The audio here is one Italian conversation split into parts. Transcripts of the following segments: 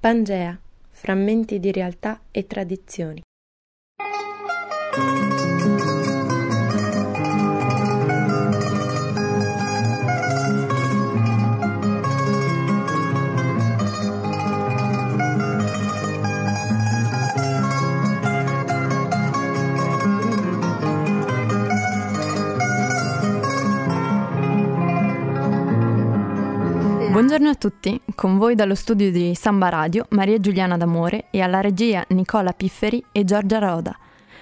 Pangea, frammenti di realtà e tradizioni. Buongiorno a tutti, con voi dallo studio di Samba Radio Maria Giuliana D'Amore e alla regia Nicola Pifferi e Giorgia Roda.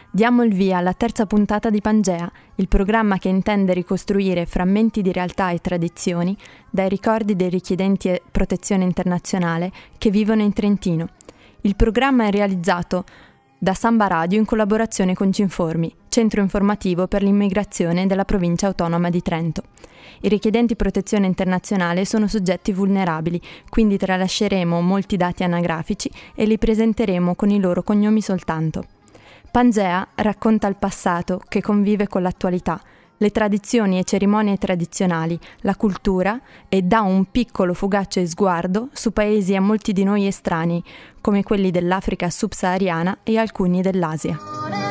Diamo il via alla terza puntata di Pangea, il programma che intende ricostruire frammenti di realtà e tradizioni dai ricordi dei richiedenti protezione internazionale che vivono in Trentino. Il programma è realizzato da Samba Radio in collaborazione con Cinformi, centro informativo per l'immigrazione della provincia autonoma di Trento. I richiedenti protezione internazionale sono soggetti vulnerabili, quindi tralasceremo molti dati anagrafici e li presenteremo con i loro cognomi soltanto. Pangea racconta il passato che convive con l'attualità, le tradizioni e cerimonie tradizionali, la cultura e dà un piccolo fugace sguardo su paesi a molti di noi estranei, come quelli dell'Africa subsahariana e alcuni dell'Asia.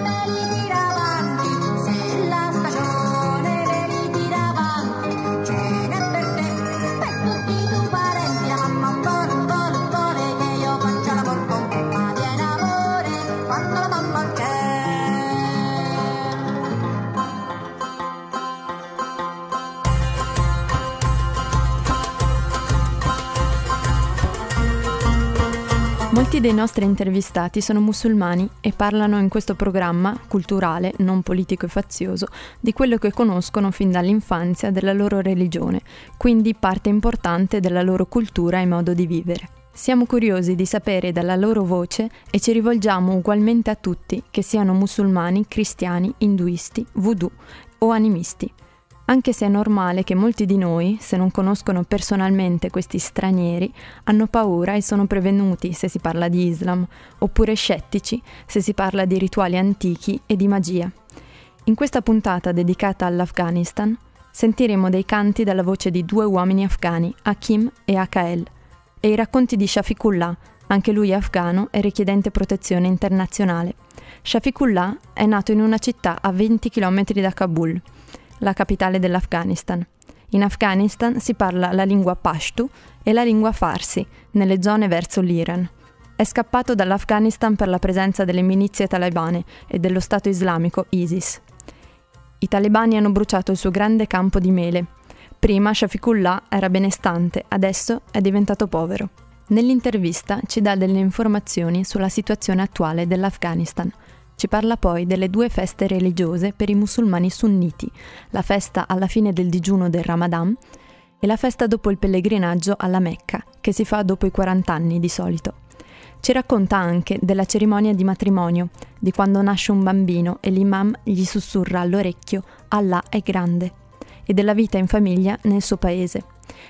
Dei nostri intervistati sono musulmani e parlano in questo programma culturale, non politico e fazioso, di quello che conoscono fin dall'infanzia della loro religione, quindi parte importante della loro cultura e modo di vivere. Siamo curiosi di sapere dalla loro voce e ci rivolgiamo ugualmente a tutti, che siano musulmani, cristiani, induisti, voodoo o animisti anche se è normale che molti di noi, se non conoscono personalmente questi stranieri, hanno paura e sono prevenuti se si parla di Islam, oppure scettici se si parla di rituali antichi e di magia. In questa puntata dedicata all'Afghanistan sentiremo dei canti dalla voce di due uomini afghani, Hakim e Akael, e i racconti di Shafiqullah, anche lui afghano e richiedente protezione internazionale. Shafiqullah è nato in una città a 20 km da Kabul la capitale dell'Afghanistan. In Afghanistan si parla la lingua Pashto e la lingua Farsi, nelle zone verso l'Iran. È scappato dall'Afghanistan per la presenza delle milizie talebane e dello Stato islamico ISIS. I talebani hanno bruciato il suo grande campo di mele. Prima Shafiqullah era benestante, adesso è diventato povero. Nell'intervista ci dà delle informazioni sulla situazione attuale dell'Afghanistan – ci parla poi delle due feste religiose per i musulmani sunniti, la festa alla fine del digiuno del Ramadan e la festa dopo il pellegrinaggio alla Mecca, che si fa dopo i 40 anni di solito. Ci racconta anche della cerimonia di matrimonio, di quando nasce un bambino e l'imam gli sussurra all'orecchio Allah è grande, e della vita in famiglia nel suo paese.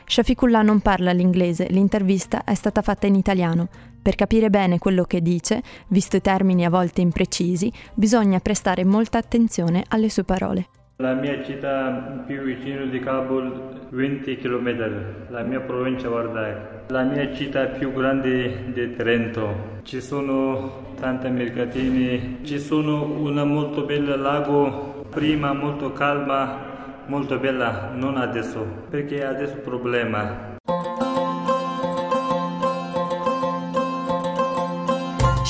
Shafiqullah non parla l'inglese, l'intervista è stata fatta in italiano, per capire bene quello che dice, visto i termini a volte imprecisi, bisogna prestare molta attenzione alle sue parole. La mia città più vicina di Kabul, 20 km, la mia provincia Vardai. La mia città più grande di Trento. Ci sono tanti mercatini, ci sono una molto bella lago, prima molto calma, molto bella, non adesso, perché adesso problema.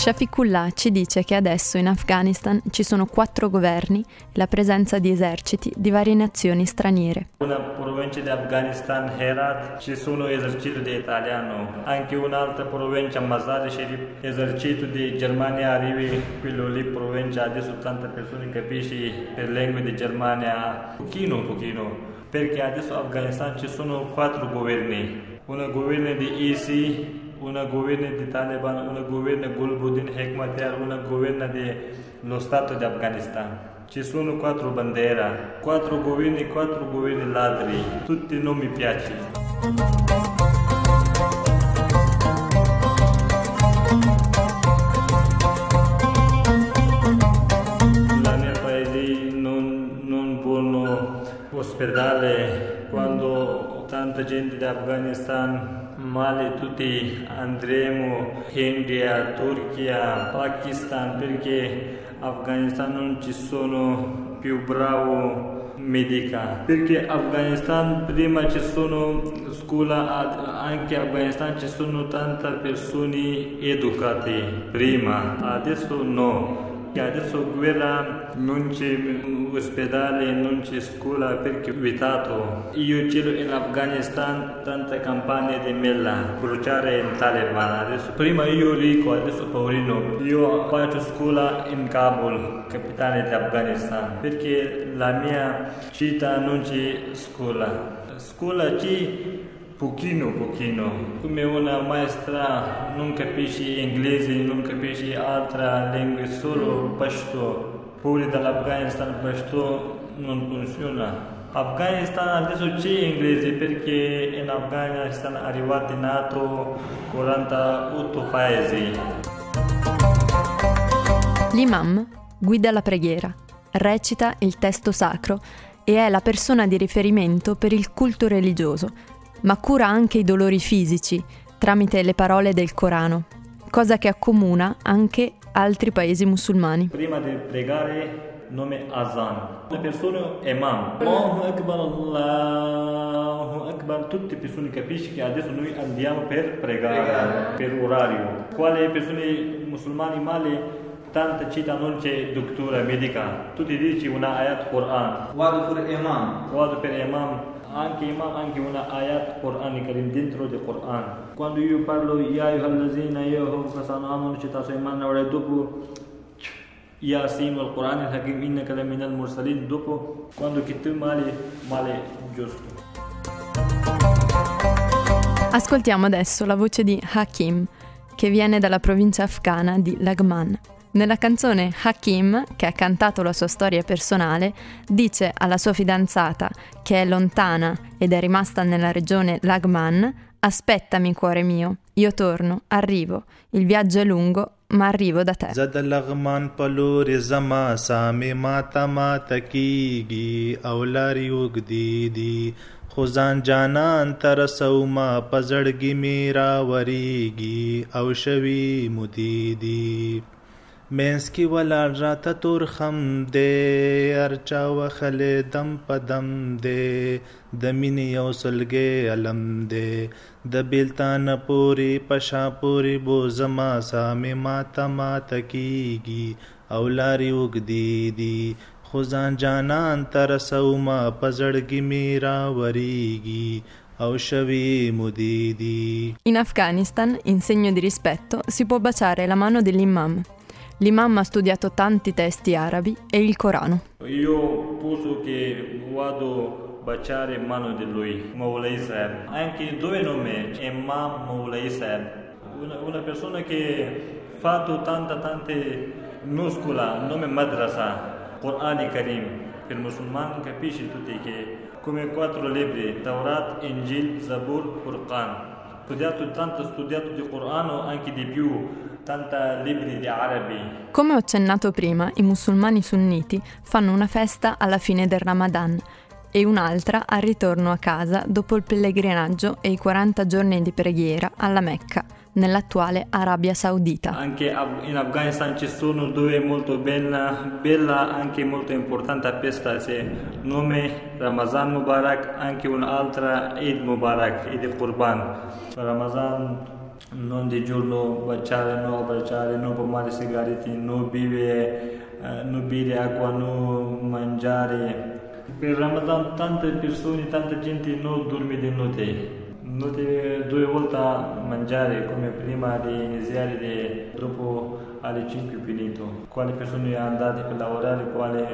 Shafiqullah ci dice che adesso in Afghanistan ci sono quattro governi e la presenza di eserciti di varie nazioni straniere. Una provincia di Afghanistan, Herat, ci sono eserciti di italiano. Anche un'altra provincia, Mazar Sharif, esercito di Germania arrivi, quello lì provincia, adesso tante persone capisci per lingua di Germania, pochino, pochino. Perché adesso in Afghanistan ci sono quattro governi. Un governo di ISI, una governo di Taliban, una governo Gulbuddin Hekmatyar, una governo dello Stato di Afghanistan. Ci sono quattro bandere, quattro governi, quattro governi ladri, tutti non mi piacciono. Ospedale tanta gente da Afghanistan, Mali, tutti andremo, India, Turchia, Pakistan, perché Afghanistan non ci sono più bravi medica. Perché Afghanistan prima ci sono scuola anche Afghanistan ci sono tante persone educate prima adesso no adesso guerra non c'è ospedale non c'è scuola perché vietato io c'ero in Afghanistan tante campagne di mela bruciare in Taliban adesso prima io ricco adesso poverino io faccio scuola in Kabul capitale di Afghanistan perché la mia città non c'è scuola. Scuola c'è pochino pochino. Come una maestra non capisce inglese non capisce altra lingua solo pashto pure dall'Afghanistan pashto non funziona. Afghanistan adesso c'è inglese perché in Afghanistan è arrivati NATO 48 paesi. L'imam guida la preghiera, recita il testo sacro e è la persona di riferimento per il culto religioso ma cura anche i dolori fisici tramite le parole del Corano, cosa che accomuna anche altri paesi musulmani. Prima di pregare nome Azan. Le persone Imam. Allahu Akbar, Allahu Akbar. Tutte le persone capiscono che adesso noi andiamo per pregare, per orario. Quale persone musulmane male tanta città non c'è dottore medica. Tu ti dici una ayat Quran. Vado per Imam. Vado per Imam anche imam anche una ayat Qur'an Karim dentro del Qur'an. Quando io parlo ya ayyuhallazina fasana amanu ci taso iman ora dopo Yasin wal Qur'an al Hakim innaka laminal mursalin dopo quando kitto male male giusto. Ascoltiamo adesso la voce di Hakim che viene dalla provincia afghana di Lagman nella canzone Hakim, che ha cantato la sua storia personale, dice alla sua fidanzata, che è lontana ed è rimasta nella regione Lagman, Aspettami, cuore mio, io torno, arrivo. Il viaggio è lungo, ma arrivo da te. زد لغمان پلور زما سامي ماتا ماتا کیگی او لاری وګدی دی خو ځان جانان تر سوما پزړګي میرا وریږي او شوي مدیدی مینس کی ولاړ راته تور خم دی ارچا وخلې دم په دم دی د مینې یو سلګې علم دی د بیلتان پوری پشا پوری بو زما سامې ماته ماته کیږي او لارې اوږدې دي خو ځان جانان ته رسومه په زړګي مې راوریږي او شوي مدیدي In Afghanistan, in segno di rispetto, si può baciare la mano dell'imam. L'imam ha studiato tanti testi arabi e il Corano. io posso che vado baciare mano di lui Maulay Saab anche due nomi Imam Maulay Saab una, una persona che ha fatto tanta tante muscola nome madrasa Quran Karim. Per musulmani capisci tutti che come quattro libri Taurat, Injil, Zabur, Quran studiato tanto studiato di Corano anche di più Come ho accennato prima, i musulmani sunniti fanno una festa alla fine del Ramadan e un'altra al ritorno a casa dopo il pellegrinaggio e i 40 giorni di preghiera alla Mecca, nell'attuale Arabia Saudita. anche in Afghanistan ci sono due molto bella, bella anche molto importante festa se nome Ramazan Mubarak anche un'altra Eid Mubarak Eid Qurban Ramazan non di giorno baciare, non abbracciare, non fumare sigarette, non bere, acqua, non mangiare. Per Ramadan tante persone, tanta gente non dorme di notte. Notte due volte mangiare come prima di iniziare, di, dopo alle 5 finito. Quali persone andate per lavorare, quali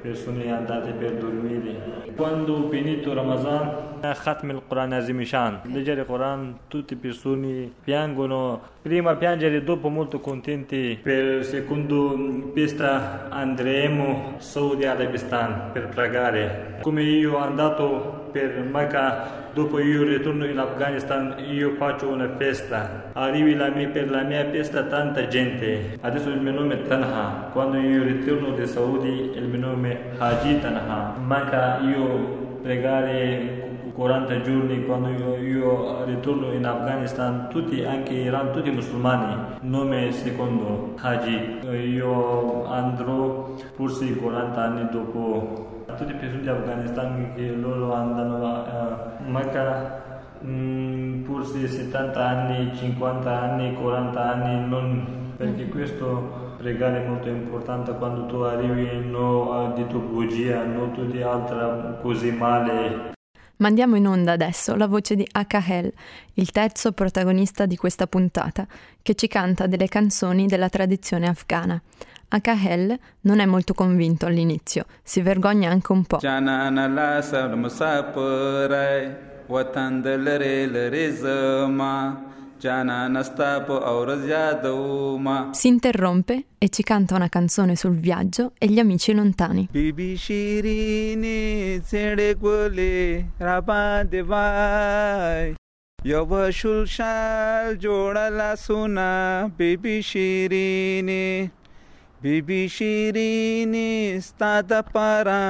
persone andate per dormire. Quando finito Ramadan, Khatm il-Quran Azimishan, leggere il Quran, tutte le persone piangono, prima piangere, dopo molto contenti. Per secondo festa andremo Saudi Arabistan per pregare. Come io sono andato per Mecca, dopo io ritorno in Afghanistan, io faccio una festa. Arrivi la mia, per la mia festa tanta gente. Adesso il mio nome è Tanha. Quando io ritorno da Saudi, il mio nome è Haji Tanha. Manca io pregare 40 giorni quando io, io, ritorno in Afghanistan, tutti, anche in Iran, tutti musulmani, nome secondo Haji. Io andrò forse 40 anni dopo. Tutte le persone di Afghanistan che loro andano a Mecca mm, forse 70 anni, 50 anni, 40 anni, non, perché questo regalo è molto importante quando tu arrivi no, di bugia, non di altra così male. Mandiamo in onda adesso la voce di Akahel, il terzo protagonista di questa puntata, che ci canta delle canzoni della tradizione afghana. Akahel non è molto convinto all'inizio, si vergogna anche un po'. Si interrompe e ci canta una canzone sul viaggio e gli amici lontani. यवशुल शाल जोडला सुना बेबी शिरीने बेबी शिरीने स्ताद पारा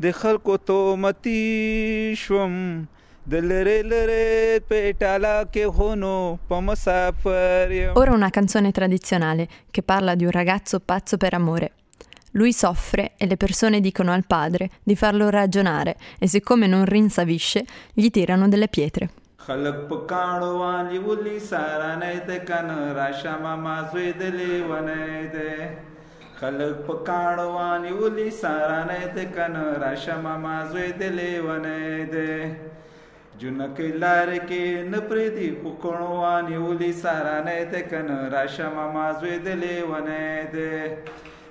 देखल को तो मतीश्वम Ora una canzone tradizionale che parla di un ragazzo pazzo per amore. Lui soffre e le persone dicono al padre di farlo ragionare e siccome non rinsavisce gli tirano delle pietre. خلق په کاڼو وانی ولي سارانه د کنه راشه ماما زوی د لیونه ده جنکه لار کې نپری دی پکړو وانی ولي سارانه د کنه راشه ماما زوی د لیونه ده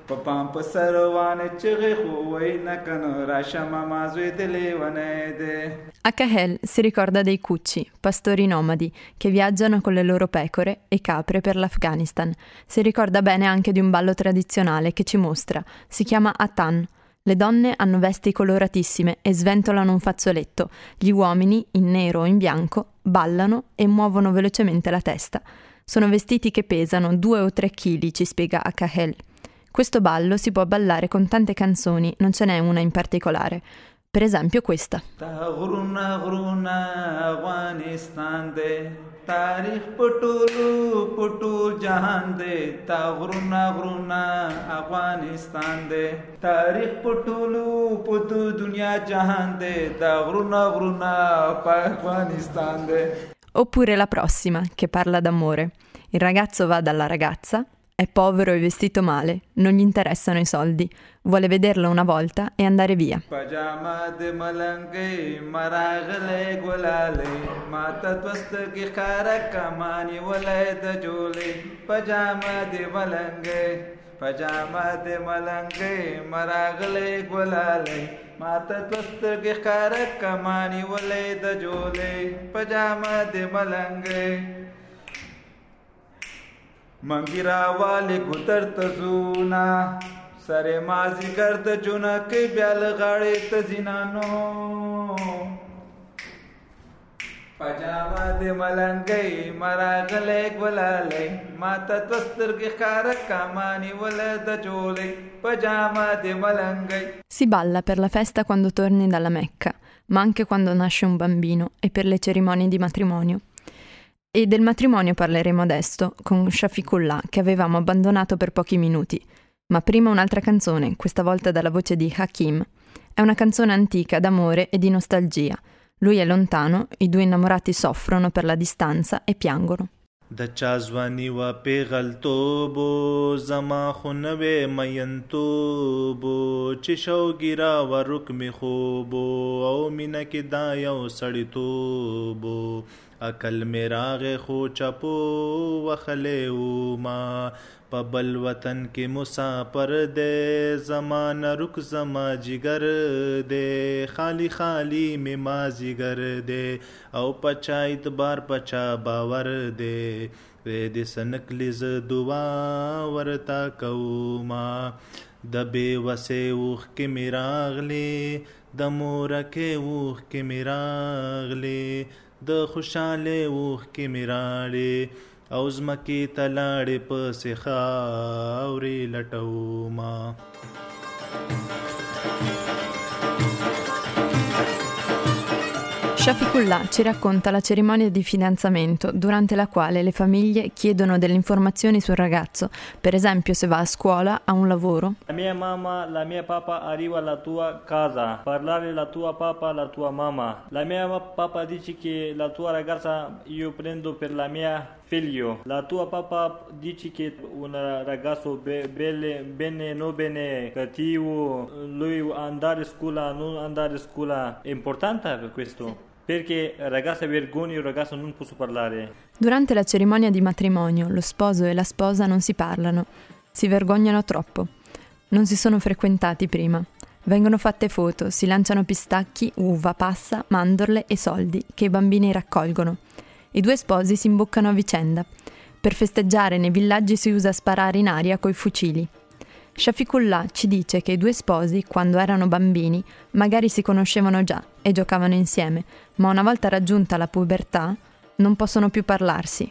په پام په سر وانه چغه خو وای نه کنه راشه ماما زوی د لیونه ده A Cahel si ricorda dei cucci, pastori nomadi, che viaggiano con le loro pecore e capre per l'Afghanistan. Si ricorda bene anche di un ballo tradizionale che ci mostra. Si chiama Atan. le donne hanno vesti coloratissime e sventolano un fazzoletto. Gli uomini, in nero o in bianco, ballano e muovono velocemente la testa. Sono vestiti che pesano due o tre chili, ci spiega Akahel. Questo ballo si può ballare con tante canzoni, non ce n'è una in particolare. Per esempio questa. Oppure la prossima, che parla d'amore. Il ragazzo va dalla ragazza, è povero e vestito male, non gli interessano i soldi, vuole vederla una volta e andare via. پجامه د ملنګي مراغله ګلاله ماته توسترګي خار کمانی ولې د جولې پجامه د ملنګي منګیرا والے ګتر تزونا سره مازی ګرد جونا کې بیال غاړې ته زینانو پجاما دې ملنګي مراغلې ګولالې ماته تسترګي خار کمانی ول د جولې پجاما دې ملنګي Si balla per la festa quando torni dalla Mecca, ma anche quando nasce un bambino e per le cerimonie di matrimonio. E del matrimonio parleremo adesso con Shafiqullah che avevamo abbandonato per pochi minuti. Ma prima un'altra canzone, questa volta dalla voce di Hakim. È una canzone antica d'amore e di nostalgia. Lui è lontano, i due innamorati soffrono per la distanza e piangono. د چا ځواني و پیغلتوبو زما خو نوې مینتوبو چې شوګیرا و رک می خوبو او مینه کې دا یو سړیتوبو عقل می راغې خو چپو وخلې ما په بل وطن کې مسافر دې زمان رک زما جګر دې خالی خالی می ما جګر دې او پچا اعتبار پچا باور دې وې دې سنکلیز دعا ورتا کوما د بے وسه اوخ کې میراغلي د مور کې اوخ کې میراغلي د خوشاله اوخ کې میراړي او زمکی تلاړې په سخاوري لټوما Shafiqullah ci racconta la cerimonia di fidanzamento durante la quale le famiglie chiedono delle informazioni sul ragazzo, per esempio se va a scuola, ha un lavoro. La mia mamma, la mia papà arriva alla tua casa, parlare la tua papà, la tua mamma. La mia papà dice che la tua ragazza io prendo per la mia figlio. La tua papà dice che un ragazzo be- belle, bene, non bene, cattivo, lui andare a scuola, non andare a scuola, è importante per questo. Sì. Perché ragazza vergogna, il ragazzo non può parlare. Durante la cerimonia di matrimonio, lo sposo e la sposa non si parlano, si vergognano troppo. Non si sono frequentati prima. Vengono fatte foto, si lanciano pistacchi, uva, passa, mandorle e soldi che i bambini raccolgono. I due sposi si imboccano a vicenda. Per festeggiare nei villaggi si usa sparare in aria coi fucili. Shafiqullah ci dice che i due sposi, quando erano bambini, magari si conoscevano già e giocavano insieme, ma una volta raggiunta la pubertà non possono più parlarsi.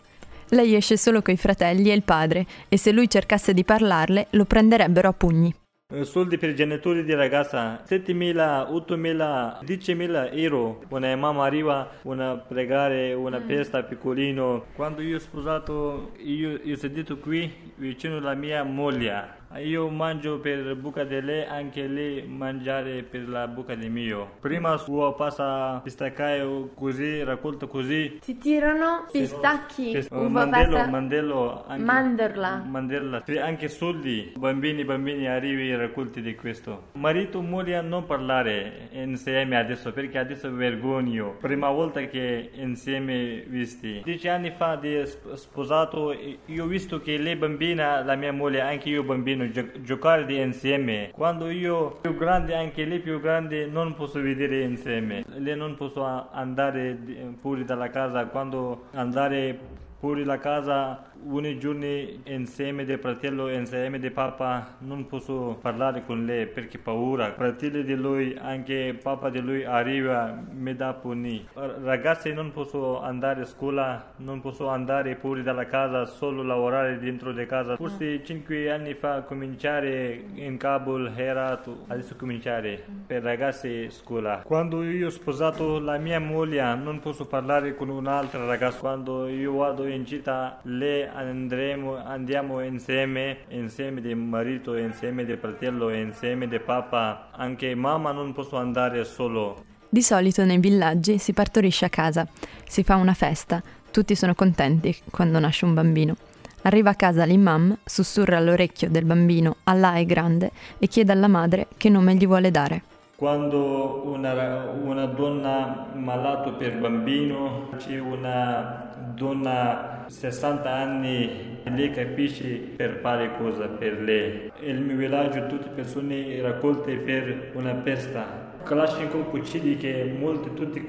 Lei esce solo coi fratelli e il padre e se lui cercasse di parlarle lo prenderebbero a pugni. Eh, soldi per i genitori di ragazza 7.000, 8.000, 10.000 euro. Una mamma arriva una pregare una mm. festa piccolino. Quando io ho sposato io, io ho seduto qui vicino alla mia moglie io mangio per bocca di lei, anche lei mangiare per la bocca di mio. Prima suo passa pistaccaio così, raccolto così. Si tirano pistacchi, Pist- uva mandello, passa... mandello anche, manderla. Manderla. Anche soldi, bambini, bambini arrivi raccolti di questo. Marito, moglie non parlare insieme adesso perché adesso vergogno. Prima volta che insieme visti. Dieci anni fa di sposato, io ho visto che lei bambina, la mia moglie, anche io bambino bambino gio- giocare insieme. Quando io più grande, anche lei più grande, non posso vedere insieme. Lei non posso andare fuori dalla casa. Quando andare fuori dalla casa Uni giorni insieme del fratello, insieme di papà, non posso parlare con lei perché paura. Fratello di lui, anche papà di lui arriva, mi dà puni. Ragazzi non posso andare a scuola, non posso andare fuori dalla casa, solo lavorare dentro di casa. Forse cinque anni fa cominciare in Kabul, Herat, adesso cominciare per ragazzi scuola. Quando io ho sposato la mia moglie non posso parlare con un'altra ragazza. Quando io vado in città, lei andremo, andiamo insieme, insieme di marito, insieme di fratello, insieme di papà. Anche mamma non posso andare solo. Di solito nei villaggi si partorisce a casa, si fa una festa, tutti sono contenti quando nasce un bambino. Arriva a casa l'imam, sussurra all'orecchio del bambino Allah è grande e chiede alla madre che nome gli vuole dare. Quando una, una donna malata per bambino, c'è una donna 60 anni, lei capisce per fare cosa per lei. Nel mio villaggio tutte le persone raccolte per una festa. Kalashnikov uccide che molti tutti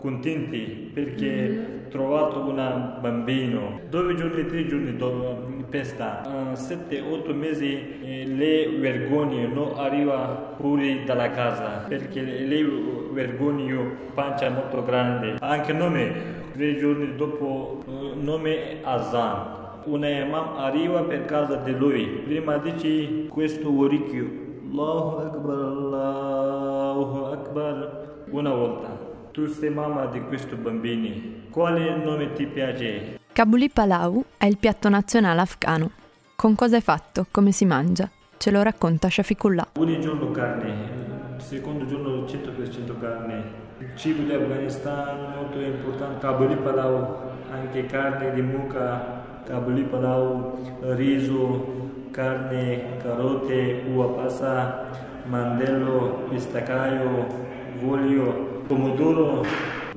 contenti perché mm-hmm. trovato un bambino. Due giorni, tre giorni dopo festa, uh, sette, otto mesi eh, lei vergogna non arriva fuori dalla casa perché lei vergogna pancia molto grande. Anche nome tre giorni dopo nome Azan. Un imam arriva per casa di lui, prima dice questo oricchio, Allahu Akbar, Allahu Akbar, una volta. Tu sei mamma di questo bambino, quale nome ti piace? Kabuli Palau è il piatto nazionale afghano. Con cosa è fatto? Come si mangia? Ce lo racconta Shafiqullah. Un giorno carne, secondo giorno 100% carne, il cibo di Afghanistan molto importante, kabuli palau, anche carne di mucca, kabuli palau, riso, carne, carote, uva passa, mandello, pistaccaio, olio, pomodoro.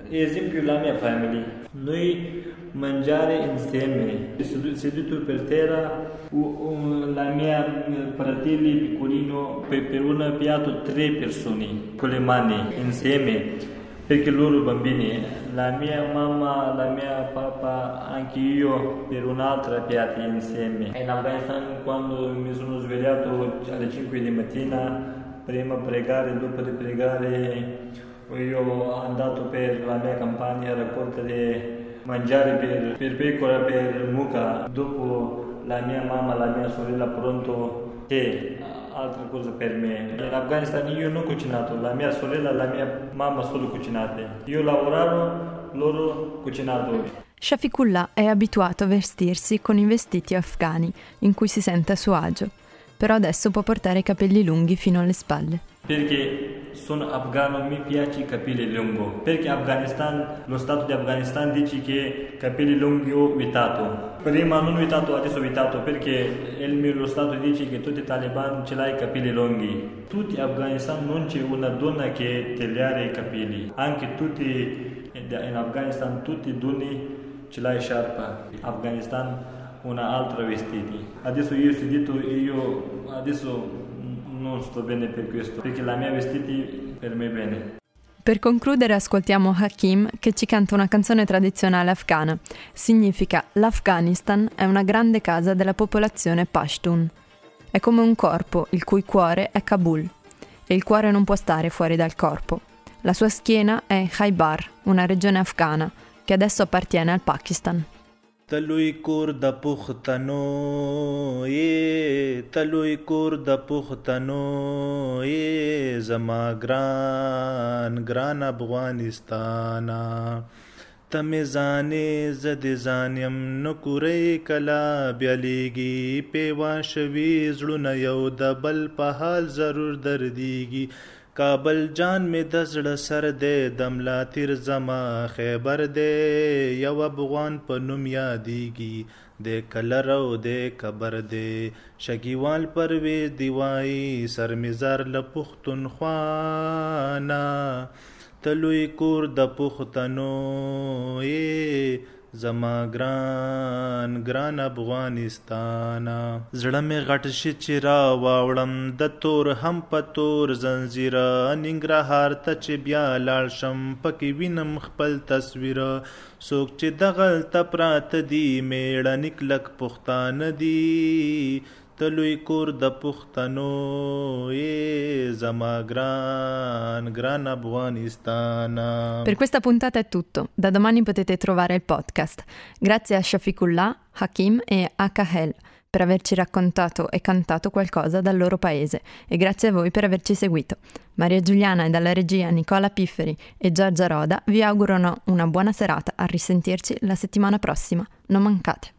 Esempio la mia famiglia. Noi mangiare insieme, seduto per terra, la mia fratelli piccolino per, per un piatto tre persone con le mani insieme perché loro bambini, la mia mamma, la mia papà, anche io per un'altra piatto insieme. In Afghanistan quando mi sono svegliato alle 5 di mattina, prima pregare, dopo di pregare, io ho andato per la mia campagna raccolta di mangiare per, per pecora, per mucca, dopo la mia mamma, la mia sorella pronto che altra cosa per me. In Afghanistan io non ho cucinato, la mia sorella e la mia mamma solo cucinate. Io lavoravo, loro cucinato. Shafiqullah è abituato a vestirsi con i vestiti afghani, in cui si sente a suo agio, però adesso può portare i capelli lunghi fino alle spalle. Perché sono afghano, mi piace i capelli lunghi. Perché lo Stato di Afghanistan dice che capelli lunghi ho vietato. Prima non ho vietato, adesso ho vietato perché il mio lo Stato dice che tutti i talebani ce l'hai i capelli lunghi. Tutti in Afghanistan non c'è una donna che tagliare i capelli. Anche tutti in Afghanistan, tutti i donne ce l'hai sciarpa. Afghanistan una altra vestiti. Adesso io ho sedito e io adesso non sto bene per questo, perché la mia vestiti per me bene. Per concludere ascoltiamo Hakim che ci canta una canzone tradizionale afghana. Significa l'Afghanistan è una grande casa della popolazione Pashtun. È come un corpo il cui cuore è Kabul e il cuore non può stare fuori dal corpo. La sua schiena è Khaybar, una regione afghana che adesso appartiene al Pakistan. تلوی کور د پښتنو یې تلوی کور د پښتنو یې زما ګران ګران افغانستانا تمه ځانې زد ځانیم نو کورې کلا بیلیږي پیوا شوي زړونه یو د بل په حال ضرور درديږي کابل جان می د زړه سر دی د ملا تیر زما خیبر دی یو افغان په نوم یادیږي د کلر او د کبر دی شګیوال پرویز دیوای سر مزار ل پختون خوانا. تلوی کور د پختنو زما ګران ګران افغانستانا زړه می غټ شي چې را واوړم د تور هم په تور زنجیر ننګرهار ته چې بیا لاړ شم پکې وینم خپل تصویر. څوک چې دغل تپرات دی میړه نکلک پښتانه دی تلوی کور د پښتنو زما gran gran Afghanistan. Per questa puntata è tutto. Da domani potete trovare il podcast. Grazie a Shafiqullah, Hakim e Akahel per averci raccontato e cantato qualcosa dal loro paese e grazie a voi per averci seguito. Maria Giuliana e dalla regia Nicola Pifferi e Giorgia Roda vi augurano una buona serata. A risentirci la settimana prossima. Non mancate.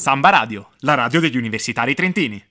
Samba Radio, la radio degli universitari trentini.